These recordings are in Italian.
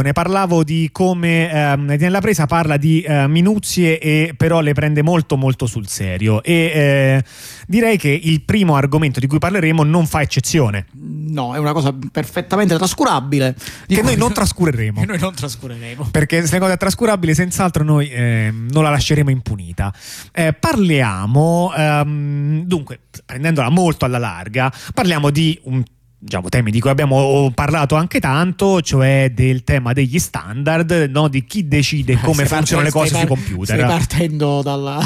Ne parlavo di come ehm, nella presa parla di eh, minuzie e però le prende molto molto sul serio e eh, direi che il primo argomento di cui parleremo non fa eccezione. No, è una cosa perfettamente trascurabile. Che noi non trascureremo. Che noi non trascureremo. Perché se la cosa è trascurabile, senz'altro noi eh, non la lasceremo impunita. Eh, parliamo, ehm, dunque, prendendola molto alla larga, parliamo di un diciamo, temi di cui abbiamo parlato anche tanto, cioè del tema degli standard, no? di chi decide come funzionano le cose sui computer. Stai partendo dalla...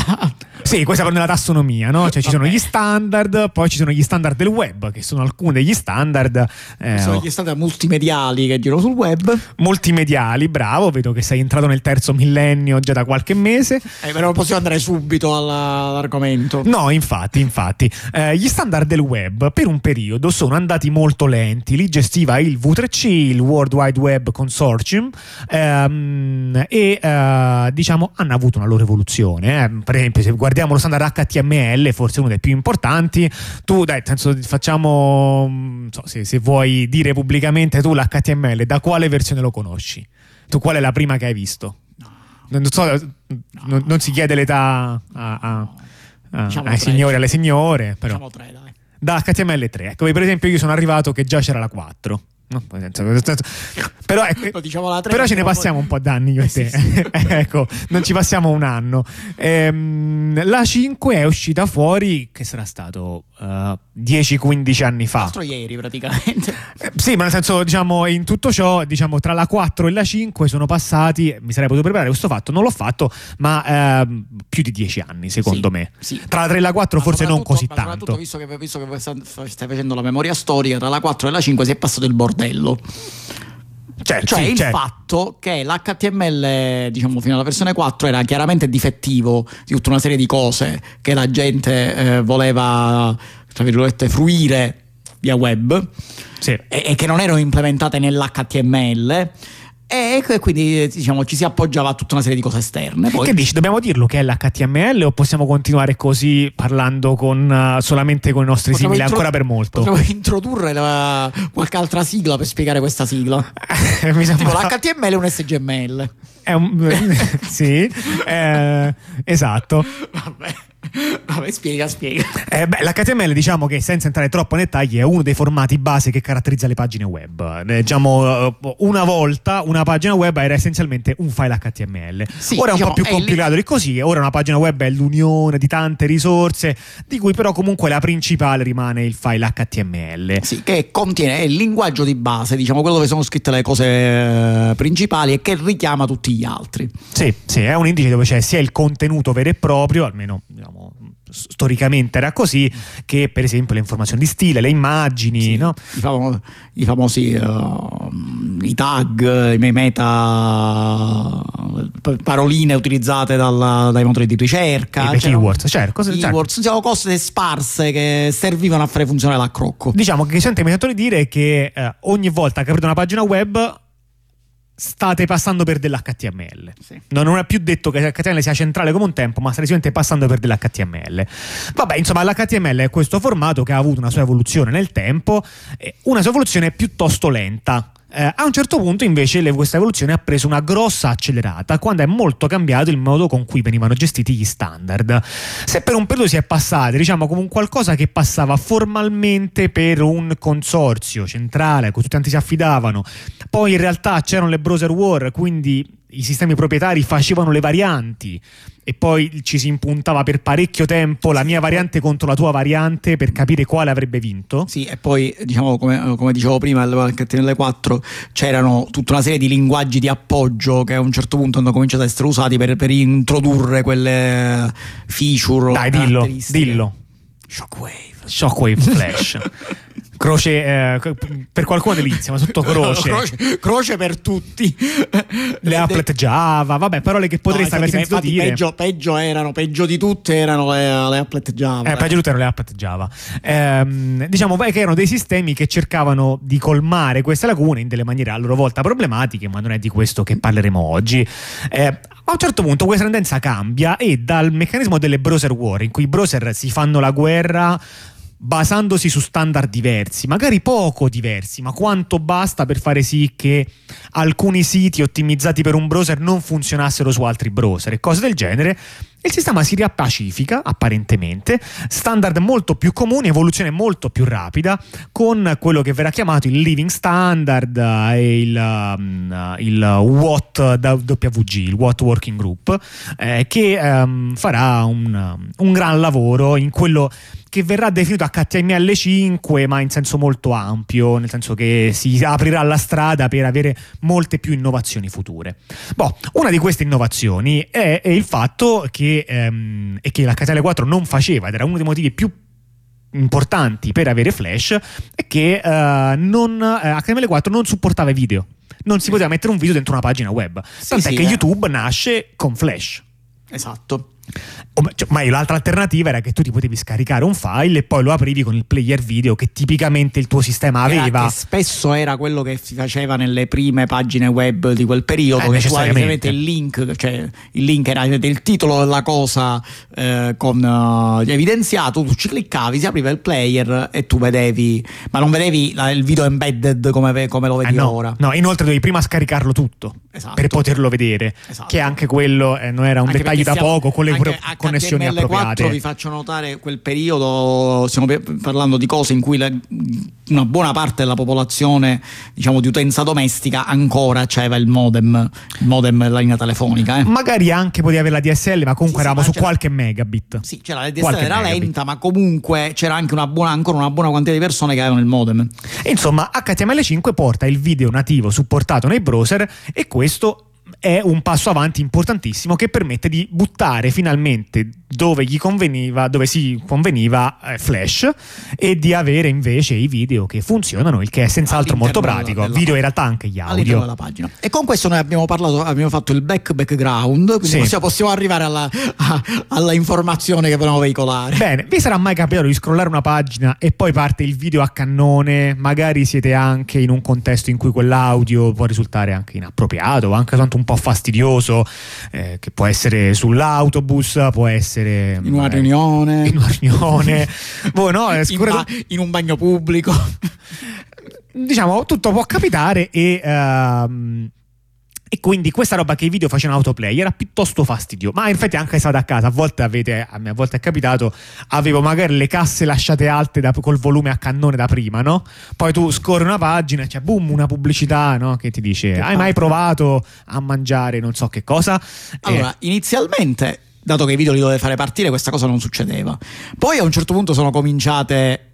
Sì, questa è nella tassonomia, no? Cioè ci sono gli standard, poi ci sono gli standard del web, che sono alcuni degli standard. Eh, sono gli standard multimediali che girano sul web. Multimediali, bravo, vedo che sei entrato nel terzo millennio già da qualche mese. Eh, però possiamo andare subito all'argomento. No, infatti, infatti. Eh, gli standard del web per un periodo sono andati molto lenti, li gestiva il V3C, il World Wide Web Consortium, ehm, e eh, diciamo hanno avuto una loro evoluzione. Eh. Per esempio, se guardiamo guardiamo lo standard HTML, forse uno dei più importanti. Tu, dai, senso, facciamo, mm, so, se, se, vuoi dire pubblicamente tu l'HTML, da quale versione lo conosci? Tu qual è la prima che hai visto? Non, so, non, non si chiede l'età a, a, a, diciamo ai signori, alle signore, però. Diciamo 3, dai. Da HTML 3. Ecco, per esempio, io sono arrivato che già c'era la 4. No, però, ecco, diciamo però ce ne passiamo un po' d'anni io e te. Sì, sì. ecco, non ci passiamo un anno. Ehm, la 5 è uscita fuori, che sarà stato uh, eh, 10-15 anni fa. L'altro ieri praticamente. Eh, sì, ma nel senso, diciamo, in tutto ciò, diciamo, tra la 4 e la 5 sono passati, mi sarei potuto preparare questo fatto, non l'ho fatto, ma uh, più di 10 anni secondo sì, me. Tra la 3 e la 4 ma forse non così tanto. Visto che, visto che stai facendo la memoria storica, tra la 4 e la 5 si è passato il bordo bordello. Certo, cioè sì, il certo. fatto che l'HTML, diciamo fino alla versione 4, era chiaramente difettivo di tutta una serie di cose che la gente eh, voleva, tra virgolette, fruire via web sì. e, e, che non erano implementate nell'HTML e quindi diciamo ci si appoggiava a tutta una serie di cose esterne. Poi... Che dici? Dobbiamo dirlo che è l'HTML o possiamo continuare così parlando con, uh, solamente con i nostri possiamo simili intro- ancora per molto? Potremmo introdurre la, qualche altra sigla per spiegare questa sigla. Mi sembra... Tipo l'HTML è un SGML. È un... sì, eh, esatto. Vabbè. Vabbè, spiega, spiega. Eh, beh, L'HTML, diciamo che senza entrare troppo nei dettagli, è uno dei formati base che caratterizza le pagine web. Eh, diciamo, eh, una volta una pagina web era essenzialmente un file HTML. Sì, ora è diciamo, un po' più complicato di così. Ora una pagina web è l'unione di tante risorse, di cui però comunque la principale rimane il file HTML. Sì, che contiene il linguaggio di base, diciamo, quello dove sono scritte le cose principali e che richiama tutti gli altri. Sì, sì, è un indice dove c'è sia il contenuto vero e proprio, almeno diciamo, storicamente era così, che per esempio le informazioni di stile, le immagini, sì, no? i, famo- i, famosi uh, i tag, i meta paroline utilizzate dalla, dai motori di ricerca, i keywords, certo, cose, keywords certo. cose sparse che servivano a fare funzionare la crocco. Diciamo che sente mi dire che eh, ogni volta che aprite una pagina web state passando per dell'HTML. Sì. Non è più detto che l'HTML sia centrale come un tempo, ma state semplicemente passando per dell'HTML. Vabbè, insomma, l'HTML è questo formato che ha avuto una sua evoluzione nel tempo, una sua evoluzione piuttosto lenta. Eh, a un certo punto invece le, questa evoluzione ha preso una grossa accelerata quando è molto cambiato il modo con cui venivano gestiti gli standard. Se per un periodo si è passati, diciamo, come un qualcosa che passava formalmente per un consorzio centrale a cui tutti si affidavano, poi in realtà c'erano le browser war, quindi i sistemi proprietari facevano le varianti e poi ci si impuntava per parecchio tempo la mia variante contro la tua variante per capire quale avrebbe vinto. Sì, e poi diciamo come, come dicevo prima nelle 4 c'erano tutta una serie di linguaggi di appoggio che a un certo punto hanno cominciato ad essere usati per, per introdurre quelle feature. Dai, dillo, dillo. Shockwave. Shockwave Flash. croce eh, per qualcuno delizia, ma sotto croce. croce. croce. per tutti. Le applet Java, vabbè, parole che potrei no, stare senza dire. Peggio, peggio, erano, peggio di tutte erano le, le applet Java. Eh, peggio di tutte erano le applet Java. Ehm, diciamo che erano dei sistemi che cercavano di colmare queste lacune in delle maniere a loro volta problematiche, ma non è di questo che parleremo oggi. Eh, a un certo punto questa tendenza cambia e dal meccanismo delle browser war, in cui i browser si fanno la guerra basandosi su standard diversi, magari poco diversi, ma quanto basta per fare sì che alcuni siti ottimizzati per un browser non funzionassero su altri browser e cose del genere, il sistema si riappacifica apparentemente, standard molto più comuni, evoluzione molto più rapida, con quello che verrà chiamato il living standard e il, um, il WOT WG, il WOT Working Group, eh, che um, farà un, un gran lavoro in quello che verrà definito HTML5 ma in senso molto ampio, nel senso che si aprirà la strada per avere molte più innovazioni future. Boh, una di queste innovazioni è, è il fatto che, ehm, che l'HTML4 non faceva ed era uno dei motivi più importanti per avere Flash è che eh, non, eh, HTML4 non supportava i video. Non si poteva mettere un video dentro una pagina web. Tant'è sì, che eh. YouTube nasce con Flash. Esatto ma l'altra alternativa era che tu ti potevi scaricare un file e poi lo aprivi con il player video che tipicamente il tuo sistema aveva. Che spesso era quello che si faceva nelle prime pagine web di quel periodo, eh, che tu avete il link, cioè il link era il titolo della cosa eh, con uh, evidenziato, tu ci cliccavi, si apriva il player e tu vedevi, ma non vedevi la, il video embedded come, come lo vedi eh, no, ora. No, inoltre dovevi prima scaricarlo tutto esatto. per poterlo vedere, esatto. che anche quello eh, non era un anche dettaglio da siamo, poco con le anche, connessioni HTML4 appropriate. vi faccio notare quel periodo, stiamo parlando di cose in cui la, una buona parte della popolazione, diciamo di utenza domestica, ancora c'era il modem, il modem della linea telefonica. Eh. Magari anche potevi avere la DSL, ma comunque sì, eravamo sì, su qualche megabit. Sì, c'era la DSL, qualche era megabit. lenta, ma comunque c'era anche una buona, ancora una buona quantità di persone che avevano il modem. E insomma, HTML5 porta il video nativo supportato nei browser e questo è un passo avanti importantissimo che permette di buttare finalmente dove gli conveniva, dove si conveniva eh, Flash e di avere invece i video che funzionano, il che è senz'altro molto pratico. Della, video in realtà anche gli audio. Della pagina. E con questo noi abbiamo parlato, abbiamo fatto il back background, quindi sì. possiamo, possiamo, arrivare alla, a, alla, informazione che vogliamo veicolare. Bene, vi sarà mai capitato di scrollare una pagina e poi parte il video a cannone? Magari siete anche in un contesto in cui quell'audio può risultare anche inappropriato o anche tanto un po' fastidioso, eh, che può essere sull'autobus, può essere in una riunione, in una riunione, boh, no, in, ba- in, un bagno pubblico. diciamo, tutto può capitare e. Uh, e quindi questa roba che i video facevano autoplay era piuttosto fastidio. Ma in effetti anche state a casa, a volte avete, a me a volte è capitato, avevo magari le casse lasciate alte da, col volume a cannone da prima, no? Poi tu scorri una pagina e c'è boom, una pubblicità, no? Che ti dice: che Hai mai provato a mangiare non so che cosa? Allora, eh, inizialmente dato che i video li doveva fare partire, questa cosa non succedeva. Poi a un certo punto sono cominciate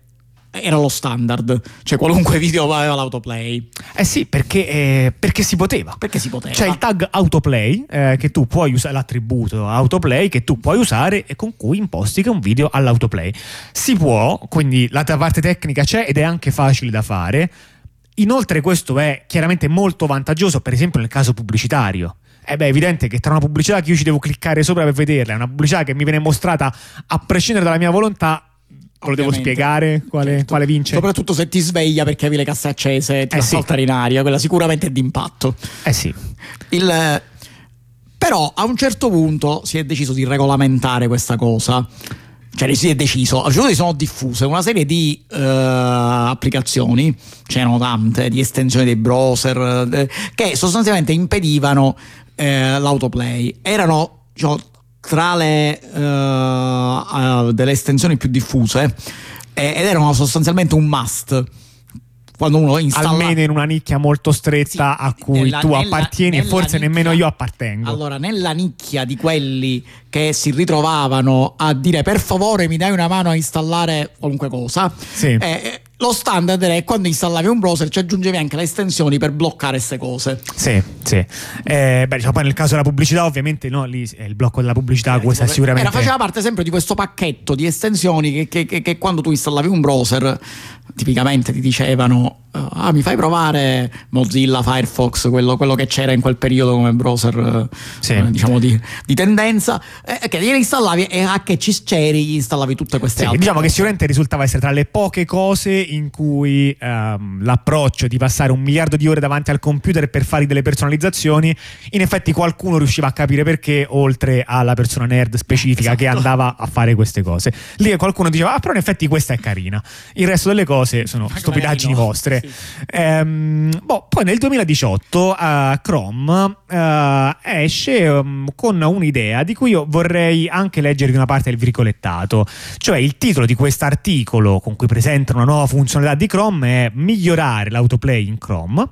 era lo standard, cioè qualunque video aveva l'autoplay. Eh sì, perché, eh, perché si poteva. Perché si poteva. C'è il tag autoplay eh, che tu puoi usare, l'attributo autoplay che tu puoi usare e con cui imposti che un video all'autoplay. Si può, quindi la parte tecnica c'è ed è anche facile da fare. Inoltre questo è chiaramente molto vantaggioso, per esempio nel caso pubblicitario eh beh, è evidente che tra una pubblicità che io ci devo cliccare sopra per vederla e una pubblicità che mi viene mostrata a prescindere dalla mia volontà, lo devo spiegare quale, certo. quale, vince? Soprattutto se ti sveglia perché avevi le casse accese e ti eh fa saltare in aria, quella sicuramente è d'impatto. Eh sì. Il, però a un certo punto si è deciso di regolamentare questa cosa cioè si è deciso, a giorni sono diffuse una serie di uh, applicazioni, c'erano tante, di estensioni dei browser, eh, che sostanzialmente impedivano eh, l'autoplay. Erano diciamo, tra le uh, uh, delle estensioni più diffuse ed erano sostanzialmente un must. Quando uno installa almeno in una nicchia molto stretta sì, a cui nella, tu appartieni nella, e forse nicchia, nemmeno io appartengo. Allora nella nicchia di quelli che si ritrovavano a dire per favore mi dai una mano a installare qualunque cosa sì. eh, lo standard è quando installavi un browser ci aggiungevi anche le estensioni per bloccare queste cose. Sì, sì. Eh, beh, diciamo, poi nel caso della pubblicità, ovviamente, no, lì è il blocco della pubblicità, eh, questo è sicuramente. Era, faceva parte sempre di questo pacchetto di estensioni che, che, che, che quando tu installavi un browser, tipicamente ti dicevano ah, mi fai provare Mozilla, Firefox, quello, quello, che c'era in quel periodo come browser sì. uh, diciamo di, di tendenza, eh, che gliele installavi e a che ci c'eri installavi tutte queste sì, altre Diciamo cose. che sicuramente risultava essere tra le poche cose in cui um, l'approccio di passare un miliardo di ore davanti al computer per fare delle personalizzazioni, in effetti qualcuno riusciva a capire perché, oltre alla persona nerd specifica esatto. che andava a fare queste cose. Lì qualcuno diceva, ah però in effetti questa è carina, il resto delle cose sono stupidaggini no. Ehm, boh, poi nel 2018 uh, Chrome uh, esce um, con un'idea di cui io vorrei anche leggervi una parte del virgolettato, cioè il titolo di questo articolo con cui presenta una nuova funzionalità di Chrome è migliorare l'autoplay in Chrome.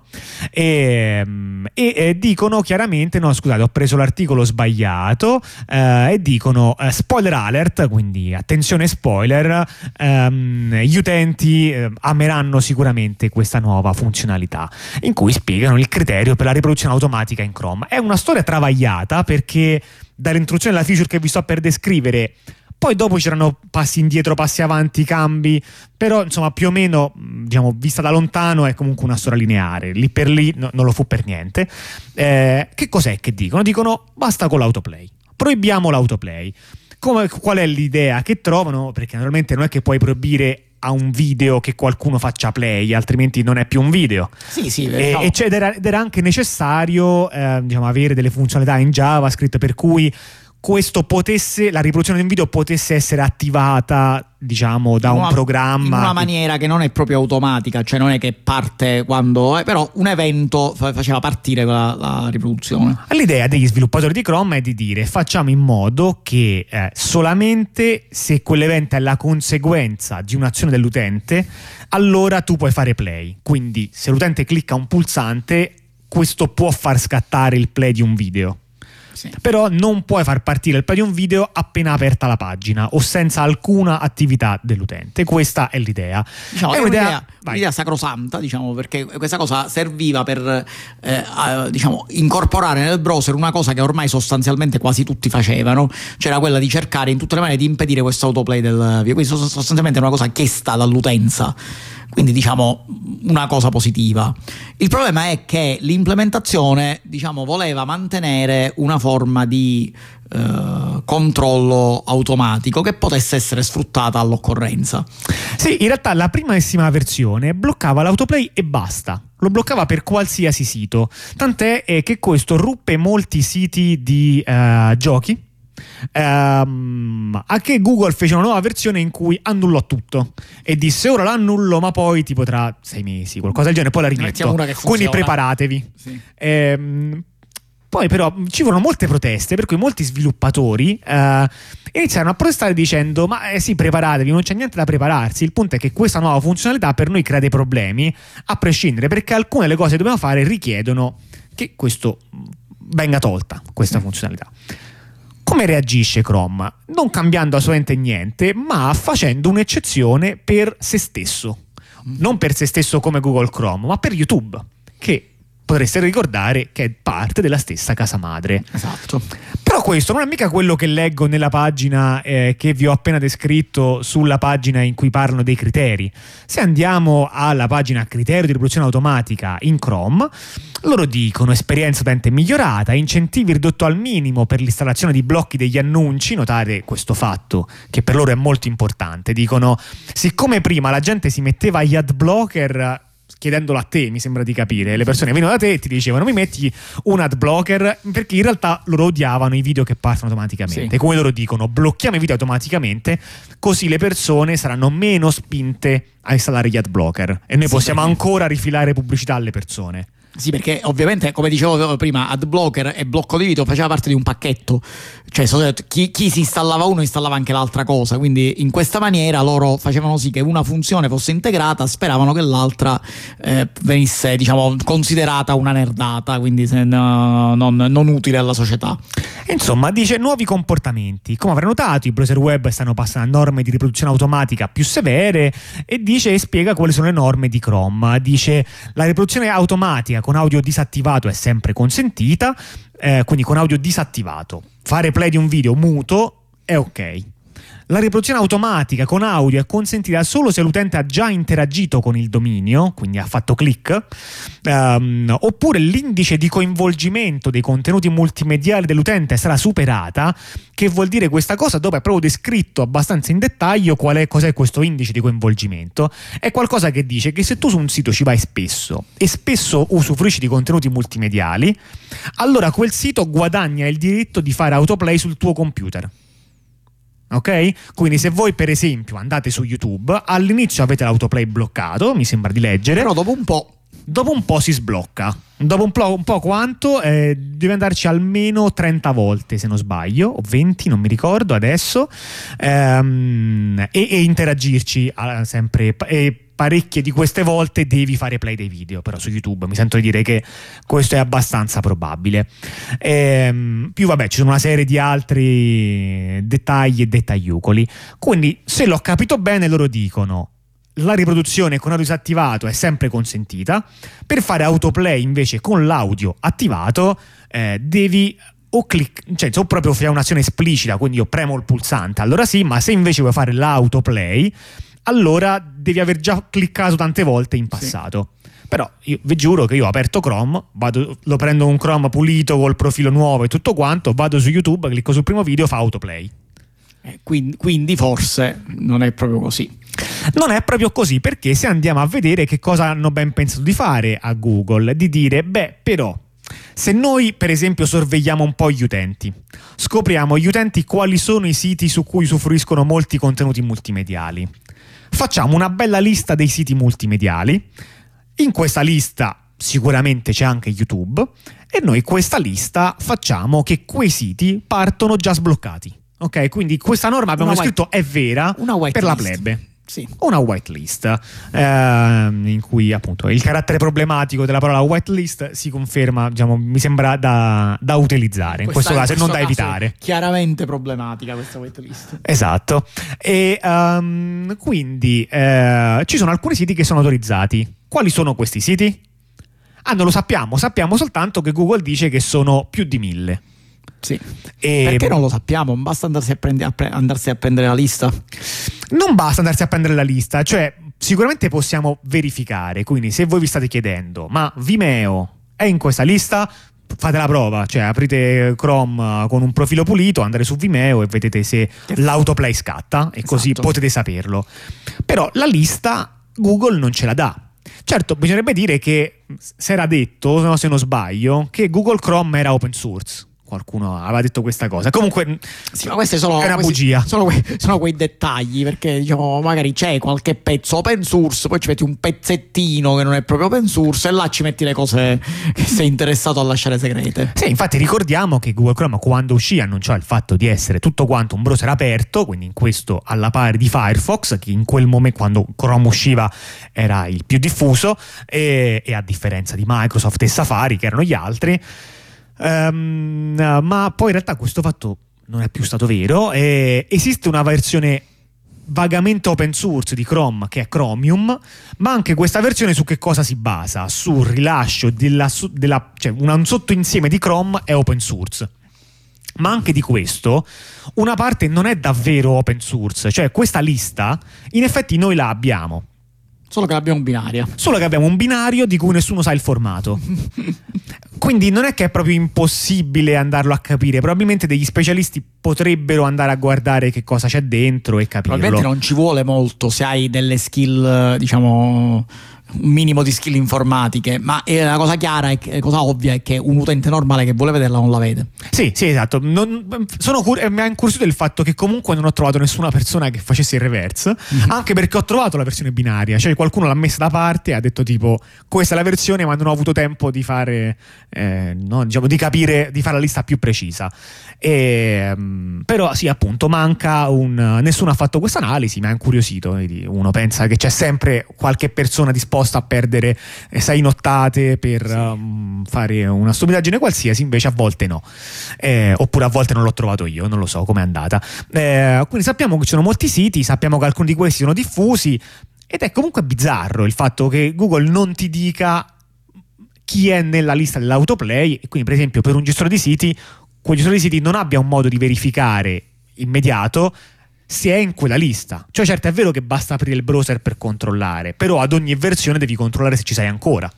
E, um, e, e dicono chiaramente, no scusate ho preso l'articolo sbagliato uh, e dicono uh, spoiler alert, quindi attenzione spoiler, um, gli utenti uh, ameranno sicuramente questa nuova funzionalità in cui spiegano il criterio per la riproduzione automatica in Chrome. È una storia travagliata perché dall'introduzione della feature che vi sto per descrivere poi dopo c'erano passi indietro, passi avanti, cambi, però insomma più o meno, diciamo, vista da lontano è comunque una storia lineare, lì per lì no, non lo fu per niente. Eh, che cos'è che dicono? Dicono basta con l'autoplay, proibiamo l'autoplay. Come, qual è l'idea che trovano? Perché naturalmente non è che puoi proibire a un video che qualcuno faccia play, altrimenti non è più un video. Sì, sì, e, no. ed, era, ed, era, anche necessario eh, diciamo, avere delle funzionalità in JavaScript per cui questo potesse, la riproduzione di un video potesse essere attivata diciamo da una, un programma in una maniera che non è proprio automatica cioè non è che parte quando eh, però un evento faceva partire la, la, riproduzione. L'idea degli sviluppatori di Chrome è di dire facciamo in modo che eh, solamente se quell'evento è la conseguenza di un'azione dell'utente allora tu puoi fare play. Quindi se l'utente clicca un pulsante questo può far scattare il play di un video sì. Però non puoi far partire il play di un video appena aperta la pagina o senza alcuna attività dell'utente. Questa è l'idea. Diciamo, è, un'idea, un'idea, un'idea, sacrosanta, diciamo, perché questa cosa serviva per eh, diciamo, incorporare nel browser una cosa che ormai sostanzialmente quasi tutti facevano, c'era quella di cercare in tutte le maniere di impedire questo autoplay del video. Quindi sostanzialmente è una cosa chiesta dall'utenza quindi diciamo una cosa positiva. Il problema è che l'implementazione diciamo, voleva mantenere una forma di eh, controllo automatico che potesse essere sfruttata all'occorrenza. Sì, in realtà la primissima versione bloccava l'autoplay e basta. Lo bloccava per qualsiasi sito. Tant'è che questo ruppe molti siti di uh, giochi ehm, a che Google fece una nuova versione in cui annullò tutto e disse ora l'annullo ma poi tipo tra sei mesi qualcosa del genere poi la rimetto. quindi preparatevi. Sì. ehm, poi però ci furono molte proteste per cui molti sviluppatori eh, iniziarono a protestare dicendo ma eh sì preparatevi non c'è niente da prepararsi. Il punto è che questa nuova funzionalità per noi crea dei problemi a prescindere perché alcune delle cose che dobbiamo fare richiedono che questo venga tolta questa funzionalità come reagisce Chrome? Non cambiando assolutamente niente, ma facendo un'eccezione per se stesso. Non per se stesso come Google Chrome, ma per YouTube, che potreste ricordare che è parte della stessa casa madre. Esatto. Però questo non è mica quello che leggo nella pagina eh, che vi ho appena descritto sulla pagina in cui parlano dei criteri. Se andiamo alla pagina criterio di riproduzione automatica in Chrome, loro dicono esperienza utente migliorata, incentivi ridotto al minimo per l'installazione di blocchi degli annunci, notate questo fatto che per loro è molto importante, dicono siccome prima la gente si metteva gli ad blocker chiedendolo a te, mi sembra di capire. Le persone venivano da te e ti dicevano: Mi metti un ad blocker perché in realtà loro odiavano i video che partono automaticamente. Sì. Come loro dicono, blocchiamo i video automaticamente, così le persone saranno meno spinte a installare gli ad blocker e noi sì, possiamo perché... ancora rifilare pubblicità alle persone. Sì, perché ovviamente, come dicevo prima, AdBlocker e blocco di video faceva parte di un pacchetto. Cioè, chi, chi, si installava uno installava anche l'altra cosa. Quindi, in questa maniera loro facevano sì che una funzione fosse integrata, speravano che l'altra eh, venisse, diciamo, considerata una nerdata, quindi no, non, non, utile alla società. Insomma, dice nuovi comportamenti. Come avrà notato, i browser web stanno passando a norme di riproduzione automatica più severe e dice e spiega quali sono le norme di Chrome. Dice la riproduzione automatica con audio disattivato è sempre consentita, eh, quindi con audio disattivato. Fare play di un video muto è ok. La riproduzione automatica con audio è consentita solo se l'utente ha già interagito con il dominio, quindi ha fatto click, um, oppure l'indice di coinvolgimento dei contenuti multimediali dell'utente sarà superata, che vuol dire questa cosa dove è proprio descritto abbastanza in dettaglio qual è, cos'è questo indice di coinvolgimento. È qualcosa che dice che se tu su un sito ci vai spesso e spesso usufruisci di contenuti multimediali, allora quel sito guadagna il diritto di fare autoplay sul tuo computer ok? Quindi se voi per esempio andate su YouTube, all'inizio avete l'autoplay bloccato, mi sembra di leggere. Però dopo un po'... Dopo un po' si sblocca. Dopo un po', un po quanto? Eh, deve andarci almeno 30 volte se non sbaglio, o 20, non mi ricordo adesso, ehm, e, e, interagirci ah, sempre. E parecchie di queste volte devi fare play dei video, però su YouTube mi sento di dire che questo è abbastanza probabile. Ehm, più vabbè, ci sono una serie di altri dettagli e dettagliucoli. Quindi, se l'ho capito bene, loro dicono la riproduzione con audio disattivato è sempre consentita. Per fare autoplay invece con l'audio attivato eh, devi o clic, cioè o proprio fai un'azione esplicita, quindi io premo il pulsante, allora sì, ma se invece vuoi fare l'autoplay allora devi aver già cliccato tante volte in passato. Sì. Però io vi giuro che io ho aperto Chrome, vado, lo prendo un Chrome pulito col profilo nuovo e tutto quanto, vado su YouTube, clicco sul primo video, fa autoplay. Eh, quindi, quindi forse non è proprio così. Non è proprio così perché se andiamo a vedere che cosa hanno ben pensato di fare a Google, di dire, beh, però se noi per esempio sorvegliamo un po' gli utenti, scopriamo gli utenti quali sono i siti su cui usufruiscono molti contenuti multimediali, facciamo una bella lista dei siti multimediali. In questa lista sicuramente c'è anche YouTube e noi questa lista facciamo che quei siti partono già sbloccati. Ok, quindi questa norma abbiamo white, scritto è vera per list. la plebe. Sì. Una whitelist ehm, in cui appunto il carattere problematico della parola whitelist si conferma, diciamo, mi sembra da, da utilizzare in questo caso e non da evitare. Chiaramente problematica questa whitelist. Esatto. E um, quindi eh, ci sono alcuni siti che sono autorizzati. Quali sono questi siti? Ah, non lo sappiamo, sappiamo soltanto che Google dice che sono più di mille. Sì. E... Perché non lo sappiamo? Basta andarsi a, prende- a pre- andarsi a prendere la lista? Non basta andarsi a prendere la lista, cioè sicuramente possiamo verificare, quindi se voi vi state chiedendo, ma Vimeo è in questa lista? Fate la prova, cioè aprite Chrome con un profilo pulito, andate su Vimeo e vedete se l'autoplay scatta e esatto. così potete saperlo. Però la lista Google non ce la dà. Certo, bisognerebbe dire che si era detto, se non sbaglio, che Google Chrome era open source qualcuno aveva detto questa cosa. Comunque, sì, ma queste sono, è una bugia. Sono quei, sono quei, dettagli perché diciamo, magari c'è qualche pezzo open source, poi ci metti un pezzettino che non è proprio open source e là ci metti le cose che sei interessato a lasciare segrete. Sì, infatti ricordiamo che Google Chrome quando uscì annunciò il fatto di essere tutto quanto un browser aperto, quindi in questo alla pari di Firefox, che in quel momento quando Chrome usciva era il più diffuso e, e a differenza di Microsoft e Safari che erano gli altri. Um, ma poi in realtà questo fatto non è più stato vero. E esiste una versione vagamente open source di Chrome che è Chromium, ma anche questa versione su che cosa si basa? Sul rilascio della, della cioè un sottoinsieme di Chrome è open source. Ma anche di questo, una parte non è davvero open source, cioè questa lista in effetti noi la abbiamo, Solo che abbiamo un binario. Solo che abbiamo un binario di cui nessuno sa il formato. Quindi non è che è proprio impossibile andarlo a capire. Probabilmente degli specialisti potrebbero andare a guardare che cosa c'è dentro e capirlo. Probabilmente non ci vuole molto se hai delle skill, diciamo un minimo di skill informatiche, ma la cosa chiara e la cosa ovvia è che un utente normale che vuole vederla non la vede. Sì, sì, esatto. Non, cur- mi ha incuriosito il fatto che comunque non ho trovato nessuna persona che facesse il reverse, mm-hmm. anche perché ho trovato la versione binaria, cioè qualcuno l'ha messa da parte e ha detto tipo questa è la versione, ma non ho avuto tempo di fare, eh, no, diciamo, di capire, di fare la lista più precisa. E, um, però sì, appunto, manca un... Nessuno ha fatto questa analisi, mi ha incuriosito. Uno pensa che c'è sempre qualche persona disposta a perdere eh, sei nottate per sì. um, fare una stupidaggine qualsiasi, invece a volte no. Eh, oppure a volte non l'ho trovato io, non lo so com'è andata. Eh, quindi sappiamo che ci sono molti siti, sappiamo che alcuni di questi sono diffusi ed è comunque bizzarro il fatto che Google non ti dica chi è nella lista dell'autoplay e quindi per esempio per un gestore di siti di siti non abbia un modo di verificare immediato si è in quella lista. Cioè, certo, è vero che basta aprire il browser per controllare, però ad ogni versione devi controllare se ci sei ancora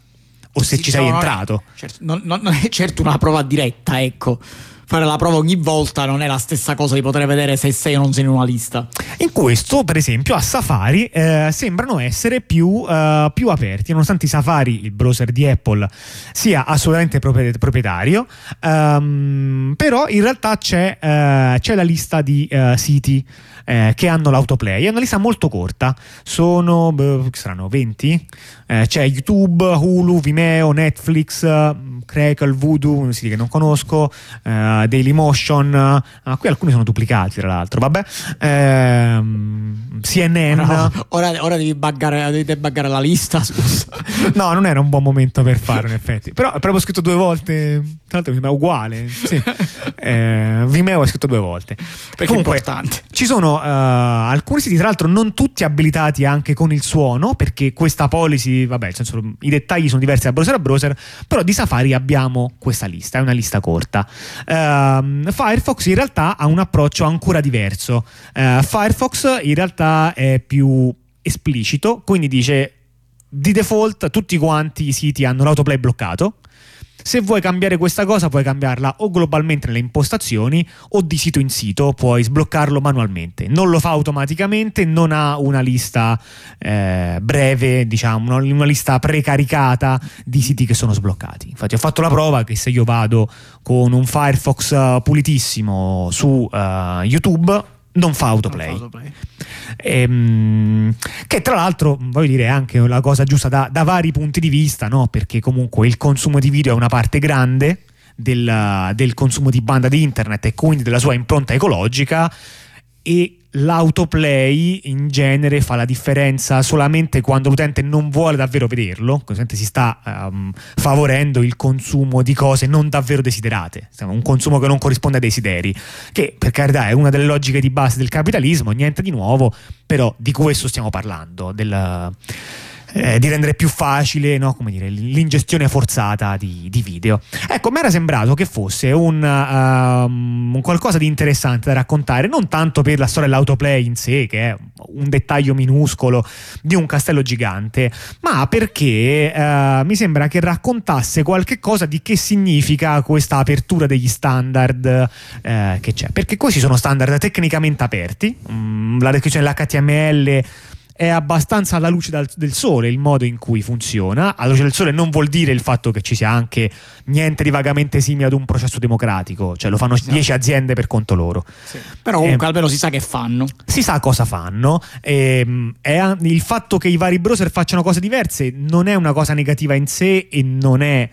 o se Sì, ci no, sei non è- entrato. certo, non- non è certo una prova diretta, ecco. Fare la prova ogni volta non è la stessa cosa di poter vedere se sei o non sei in una lista. In questo, per esempio, a Safari eh, sembrano essere più, eh, più aperti, nonostante Safari, il browser di Apple, sia assolutamente proprie- proprietario, ehm, però in realtà c'è, eh, c'è la lista di eh, siti eh, che hanno l'autoplay. È una lista molto corta, sono beh, saranno 20. Eh, c'è YouTube, Hulu, Vimeo, Netflix, eh, Crackle, Voodoo, siti che non conosco, eh, Dailymotion, ah, qui alcuni sono duplicati tra l'altro, vabbè, Ehm, CNN. No, ora, ora devi buggare, devi debuggare la lista, scusa. No, non era un buon momento per farlo, in effetti. Però è proprio scritto due volte. Tra l'altro mi sembra uguale. Sì. Eh, Vimeo è scritto due volte. Perché Comunque, è importante. Ci sono eh, alcuni siti, tra l'altro, non tutti abilitati anche con il suono, perché questa policy, vabbè, nel senso, i dettagli sono diversi da browser a browser, però di Safari abbiamo questa lista, è una lista corta. Ehm, Firefox in realtà ha un approccio ancora diverso. Eh, Firefox in realtà è più esplicito, quindi dice di default tutti quanti i siti hanno l'autoplay bloccato. Se vuoi cambiare questa cosa, puoi cambiarla o globalmente nelle impostazioni o di sito in sito, puoi sbloccarlo manualmente. Non lo fa automaticamente, non ha una lista eh, breve, diciamo, una- lista precaricata di siti che sono sbloccati. Infatti, ho fatto la prova che se io vado con un Firefox eh, pulitissimo su eh, YouTube, non fa autoplay. Ehm, che tra l'altro voglio dire è anche la cosa giusta da, da vari punti di vista, no? perché comunque il consumo di video è una parte grande del, del consumo di banda di internet e quindi della sua impronta ecologica e l'autoplay in genere fa la differenza solamente quando l'utente non vuole davvero vederlo, l'utente si sta ehm, favorendo il consumo di cose non davvero desiderate, un consumo che non corrisponde ai desideri, che per carità è una delle logiche di base del capitalismo, niente di nuovo, però di questo stiamo parlando, del, eh, di rendere più facile no, dire, l'ingestione forzata di, di video. Ecco, mi era sembrato che fosse un, um, un qualcosa di interessante da raccontare, non tanto per la storia dell'autoplay in sé, che è un dettaglio minuscolo di un castello gigante, ma perché eh, mi sembra che raccontasse qualche cosa di che significa questa apertura degli standard eh, che c'è. Perché questi sono standard tecnicamente aperti, mm, la descrizione dell'HTML è abbastanza alla luce dal- del sole il modo in cui funziona. Alla luce del sole non vuol dire il fatto che ci sia anche niente di vagamente simile ad un processo democratico, cioè lo fanno Esatto. 10 aziende per conto loro. Però comunque Eh, almeno si sa che fanno. si sa cosa fanno. ehm, è il fatto che i vari browser facciano cose diverse non è una cosa negativa in sé e non è.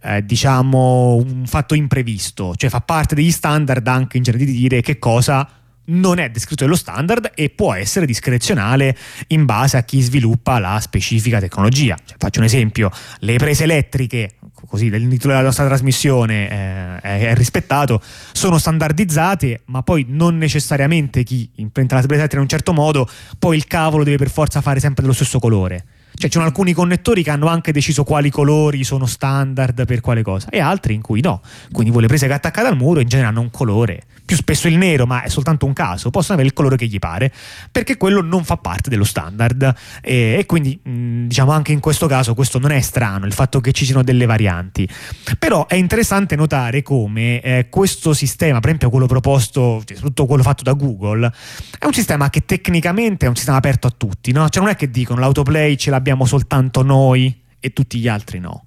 eh, diciamo un fatto imprevisto, cioè fa parte degli standard anche in genere di dire che cosa non è descritto nello standard e può essere discrezionale in base a chi sviluppa la specifica tecnologia. Cioè, faccio un esempio, le prese elettriche, così il titolo della nostra trasmissione eh, è, rispettato, sono standardizzate, ma poi non necessariamente chi imprenta la presa elettrica in un certo modo, poi il cavolo deve per forza fare sempre dello stesso colore. Cioè, ci sono alcuni connettori che hanno anche deciso quali colori sono standard per quale cosa, e altri in cui no. Quindi voi prese che attaccate al muro in genere hanno un colore, più spesso il nero, ma è soltanto un caso, possono avere il colore che gli pare, perché quello non fa parte dello standard. E, e quindi, mh, diciamo, anche in questo caso, questo non è strano, il fatto che ci siano delle varianti. Però è interessante notare come eh, questo sistema, per esempio quello proposto, cioè, soprattutto quello fatto da Google, è un sistema che tecnicamente è un sistema aperto a tutti, no? Cioè non è che dicono l'autoplay ce l'abbiamo soltanto noi e tutti gli altri no.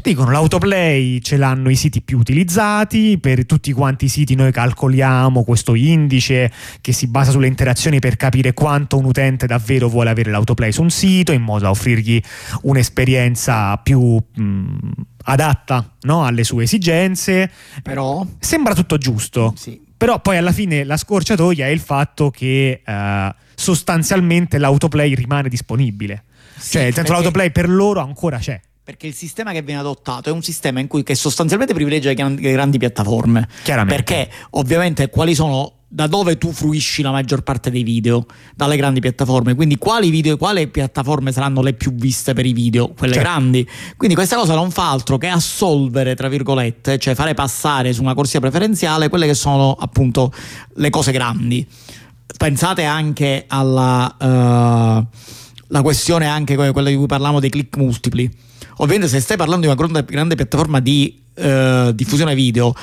Dicono l'autoplay ce l'hanno i siti più utilizzati, per tutti quanti i siti noi calcoliamo questo indice che si basa sulle interazioni per capire quanto un utente davvero vuole avere l'autoplay su un sito in modo da offrirgli un'esperienza più mh, adatta no? alle sue esigenze. Però Sembra tutto giusto. sì. Però poi alla fine la scorciatoia è il fatto che eh, sostanzialmente l'autoplay rimane disponibile. Cioè, nel senso, l'autoplay per loro ancora c'è. Perché il sistema che viene adottato è un sistema in cui che sostanzialmente privilegia le grandi, le grandi piattaforme. Chiaramente. Perché ovviamente quali sono da dove tu fruisci la maggior parte dei video dalle grandi piattaforme quindi quali video quali piattaforme saranno le più viste per i video quelle Certo. grandi quindi questa cosa non fa altro che assolvere tra virgolette cioè fare passare su una corsia preferenziale quelle che sono appunto le cose grandi pensate anche alla uh, la questione anche quella di cui parlavamo dei click multipli. Ovviamente se stai parlando di una grande, grande piattaforma di uh, diffusione video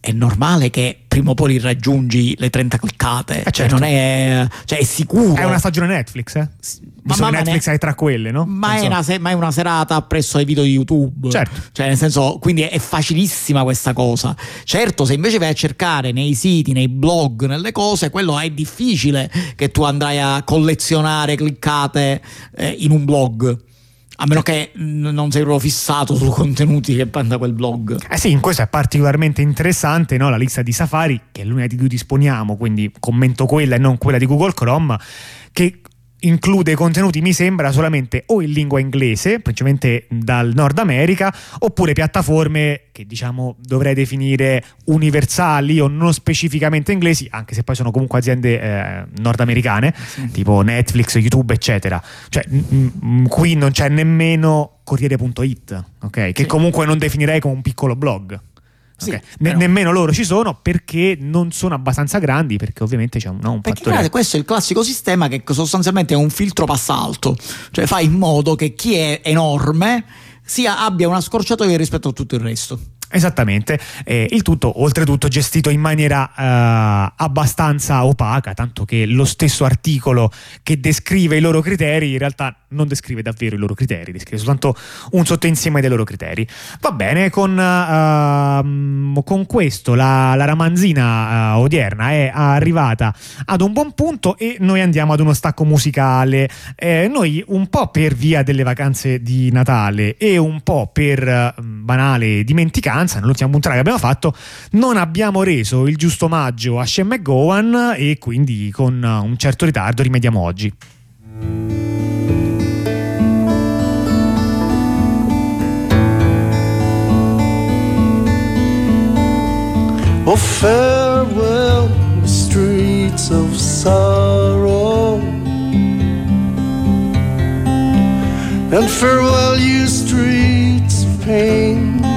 è normale che prima o poi raggiungi le 30 cliccate. Eh certo. cioè, non è, cioè, è sicuro. È una stagione Netflix, eh? Ma, ma Netflix ne... è tra quelle, no? Ma è, una, ma è, una, serata presso ai video di YouTube. Certo. Cioè, nel senso, quindi è facilissima questa cosa. Certo, se invece vai a cercare nei siti, nei blog, nelle cose, quello è difficile che tu andrai a collezionare cliccate eh, in un blog. A meno che non sei proprio fissato sui contenuti che manda quel blog. Eh sì, in questo è particolarmente interessante no? la lista di Safari, che è l'unica di cui disponiamo, quindi commento quella e non quella di Google Chrome, che include contenuti, mi sembra, solamente o in lingua inglese, principalmente dal Nord America, oppure piattaforme che diciamo dovrei definire universali o non specificamente inglesi, anche se poi sono comunque aziende eh, nordamericane, sì. tipo Netflix, YouTube, eccetera. Cioè, m- m- qui non c'è nemmeno Corriere.it, ok? Che sì. comunque non definirei come un piccolo blog. Sì, okay. ne- nemmeno loro ci sono perché non sono abbastanza grandi, perché ovviamente c'è un, no, un perché fattore. Guardate, questo è il classico sistema che sostanzialmente è un filtro passalto, cioè fa in modo che chi è enorme sia, abbia una scorciatoia rispetto a tutto il resto. Esattamente, eh, il tutto oltretutto gestito in maniera eh, abbastanza opaca, tanto che lo stesso articolo che descrive i loro criteri in realtà non descrive davvero i loro criteri, descrive soltanto un sottoinsieme dei loro criteri. Va bene, con, uh, con questo la, la ramanzina uh, odierna è arrivata ad un buon punto e noi andiamo ad uno stacco musicale. Eh, noi un po' per via delle vacanze di Natale e un po' per uh, banale dimenticanza nell'ultima puntata che abbiamo fatto, non abbiamo reso il giusto omaggio a Shem McGowan e quindi con un certo ritardo rimediamo oggi. Oh, farewell, streets of sorrow. And farewell, you streets of pain.